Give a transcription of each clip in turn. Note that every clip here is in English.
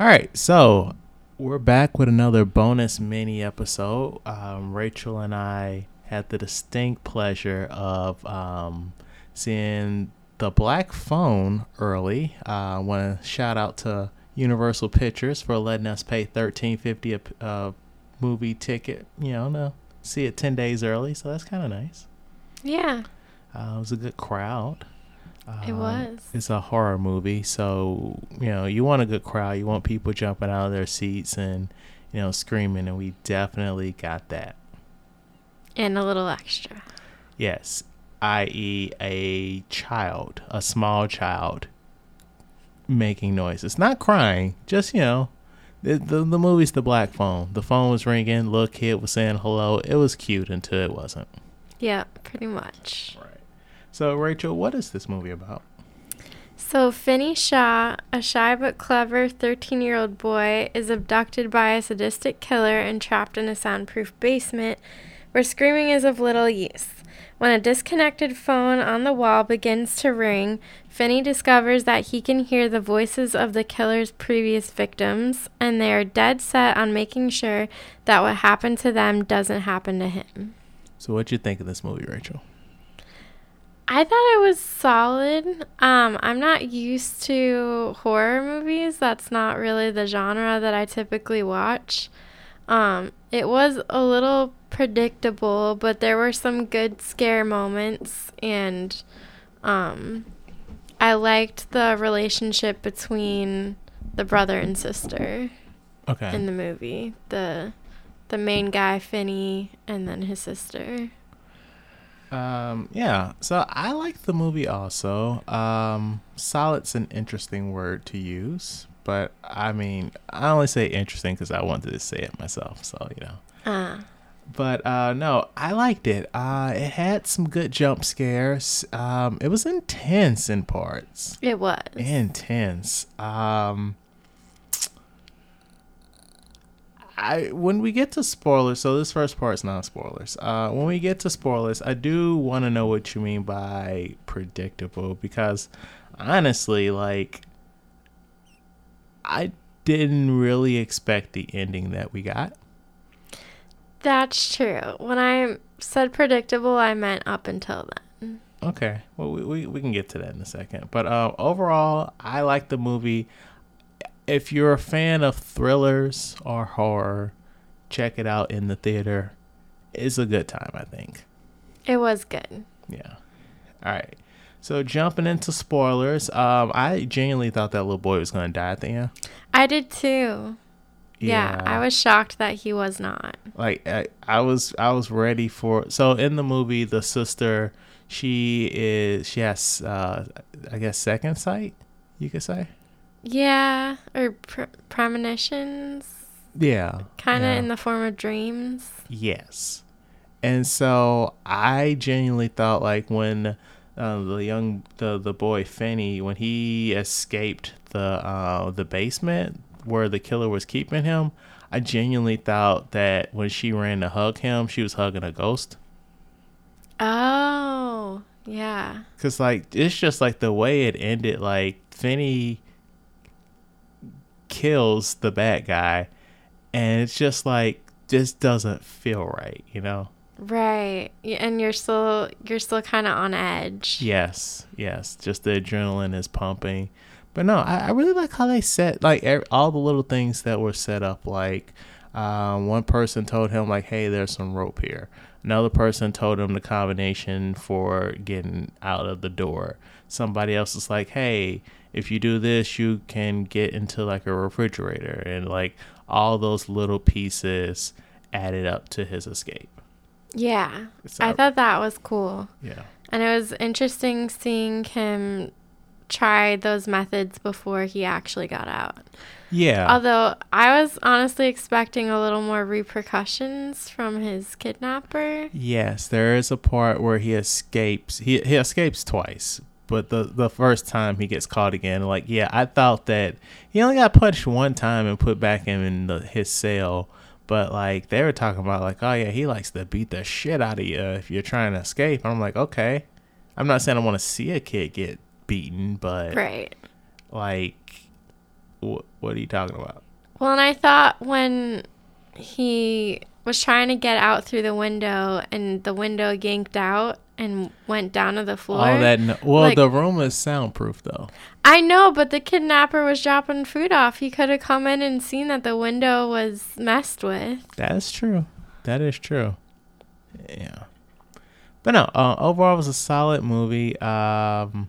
All right, so we're back with another bonus mini episode. Um, Rachel and I had the distinct pleasure of um, seeing the Black Phone early. Uh, I want to shout out to Universal Pictures for letting us pay thirteen fifty a uh, movie ticket. You know, to see it ten days early, so that's kind of nice. Yeah. Uh, it was a good crowd. It Um, was. It's a horror movie, so you know you want a good crowd. You want people jumping out of their seats and you know screaming, and we definitely got that. And a little extra. Yes, i.e., a child, a small child, making noises, not crying, just you know. The, the, the movie's the black phone. The phone was ringing. Little kid was saying hello. It was cute until it wasn't. Yeah, pretty much. Right. So, Rachel, what is this movie about? So, Finney Shaw, a shy but clever 13 year old boy, is abducted by a sadistic killer and trapped in a soundproof basement where screaming is of little use. When a disconnected phone on the wall begins to ring, Finney discovers that he can hear the voices of the killer's previous victims, and they are dead set on making sure that what happened to them doesn't happen to him. So, what'd you think of this movie, Rachel? I thought it was solid. Um, I'm not used to horror movies. That's not really the genre that I typically watch. Um, it was a little predictable, but there were some good scare moments, and um, I liked the relationship between the brother and sister Okay. in the movie. The the main guy, Finney, and then his sister. Um, yeah. So I like the movie also. Um, solid's an interesting word to use, but I mean, I only say interesting because I wanted to say it myself. So you know. Ah. But uh, no, I liked it. Uh, it had some good jump scares. Um, it was intense in parts. It was. Intense. Um, I when we get to spoilers, so this first part is not spoilers. Uh, when we get to spoilers, I do want to know what you mean by predictable because honestly, like, I didn't really expect the ending that we got. That's true. When I said predictable, I meant up until then. Okay. Well, we, we, we can get to that in a second. But uh, overall, I like the movie. If you're a fan of thrillers or horror, check it out in the theater. It's a good time, I think. It was good. Yeah. All right. So jumping into spoilers, um, I genuinely thought that little boy was going to die at the end. I did too. Yeah. I was shocked that he was not. like I, I was I was ready for so in the movie the sister she is she has uh I guess second sight you could say Yeah, or pre- premonitions, yeah kind of yeah. in the form of dreams. yes and so I genuinely thought like when uh, the young the the boy Finney when he escaped the uh the basement where the killer was keeping him I genuinely thought that when she ran to hug him she was hugging a ghost Oh, yeah. Cause like it's just like the way it ended. Like Finney kills the bad guy, and it's just like this doesn't feel right, you know? Right. And you're still you're still kind of on edge. Yes, yes. Just the adrenaline is pumping. But no, I, I really like how they set like all the little things that were set up. Like um, one person told him like, "Hey, there's some rope here." Another person told him the combination for getting out of the door. Somebody else is like, "Hey, if you do this, you can get into like a refrigerator." And like all those little pieces added up to his escape. Yeah. It's I thought that was cool. Yeah. And it was interesting seeing him try those methods before he actually got out. Yeah. Although I was honestly expecting a little more repercussions from his kidnapper. Yes, there is a part where he escapes. He he escapes twice, but the the first time he gets caught again. Like, yeah, I thought that he only got punched one time and put back in, in the, his cell. But like they were talking about, like, oh yeah, he likes to beat the shit out of you if you're trying to escape. I'm like, okay. I'm not saying I want to see a kid get beaten, but Right. like What, what are you talking about? Well, and I thought when he was trying to get out through the window and the window yanked out and went down to the floor. All that no- well, Like- the room is soundproof though. I know, but the kidnapper was dropping food off. He could have come in and seen that the window was messed with. That's true. That is true. Yeah. But no, uh, overall it was a solid movie. Um,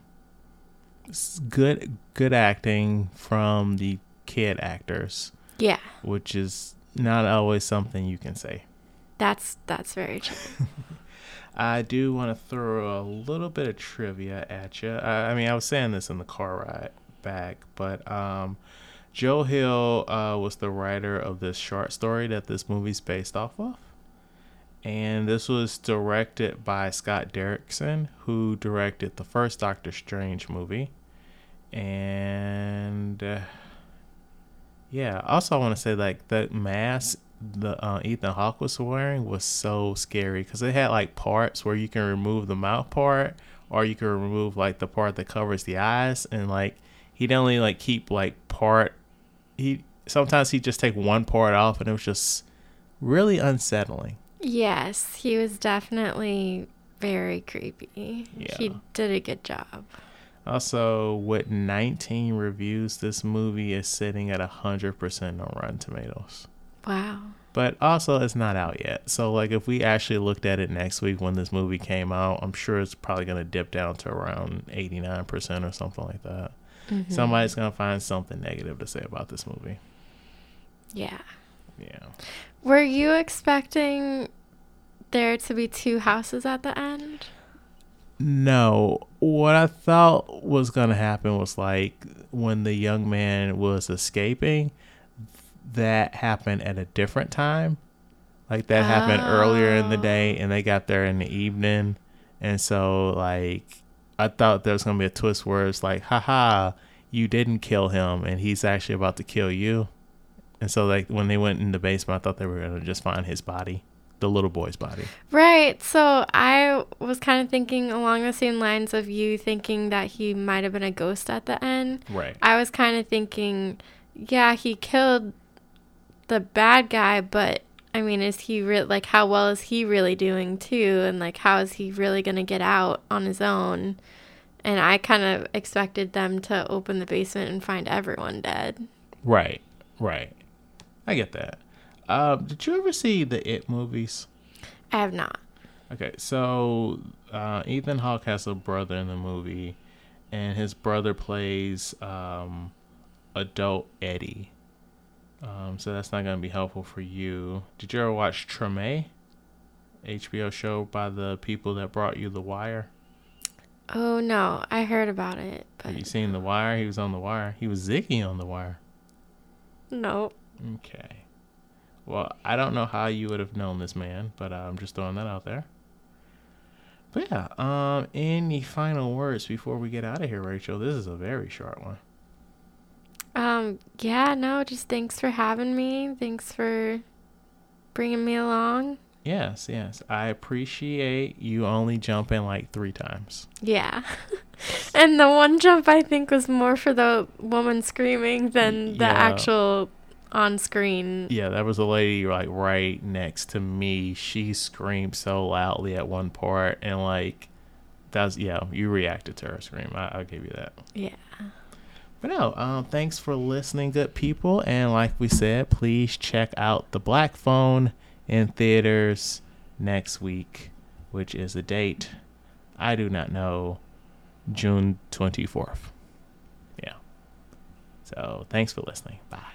good, good acting from the kid actors, Yeah, which is not always something you can say. that's that's very true. I do want to throw a little bit of trivia at you. I, I mean, I was saying this in the car ride back, but um, Joe Hill uh, was the writer of this short story that this movie's based off of. And this was directed by Scott Derrickson, who directed the first Doctor Strange movie. And uh, yeah, also I want to say like the mask the uh, Ethan Hawke was wearing was so scary because it had like parts where you can remove the mouth part or you can remove like the part that covers the eyes and like he'd only like keep like part he sometimes he'd just take one part off and it was just really unsettling. yes, he was definitely very creepy. Yeah. He did a good job. Also, with 19 reviews, this movie is sitting at 100% on Rotten Tomatoes. Wow. But also, it's not out yet. So, like, if we actually looked at it next week when this movie came out, I'm sure it's probably going to dip down to around 89% or something like that. Mhm. Somebody's going to find something negative to say about this movie. Yeah. Yeah. Were you expecting there to be two houses at the end? No, what I thought was going to happen was like when the young man was escaping, that happened at a different time. Like that happened earlier in the day and they got there in the evening. And so, like, I thought there was going to be a twist where it's like, haha, you didn't kill him and he's actually about to kill you. And so, like, when they went in the basement, I thought they were going to just find his body, the little boy's body. Right. So I was kind of thinking along the same lines of you thinking that he might have been a ghost at the end. Right. I was kind of thinking, yeah, he killed the bad guy, but I mean, is he re- like how well is he really doing too, and like how is he really gonna get out on his own? And I kind of expected them to open the basement and find everyone dead. Right, right. I get that. Uh, did you ever see the It movies? I have not. Okay, so uh, Ethan Hawke has a brother in the movie, and his brother plays um, adult Eddie. Um, so that's not going to be helpful for you. Did you ever watch Treme? HBO show by the people that brought you The Wire. Oh no, I heard about it, but Have you seen The Wire? He was on The Wire. He was Ziggy on The Wire. no. Okay. Well, I don't know how you would have known this man, but uh, I'm just throwing that out there. But yeah, um, any final words before we get out of here, Rachel? This is a very short one. Um, yeah, no, just thanks for having me. Thanks for bringing me along. Yes, yes. I appreciate you only jumping like three times. Yeah. and the one jump I think was more for the woman screaming than the Yeah. actual on screen. Yeah, that was a lady like right next to me. She screamed so loudly at one part, and like, that's yeah, you reacted to her scream. I, I'll give you that. Yeah. But no, um, thanks for listening, good people. And like we said, please check out The Black Phone in theaters next week, which is a date I do not know, June 24th. Yeah. So thanks for listening. Bye.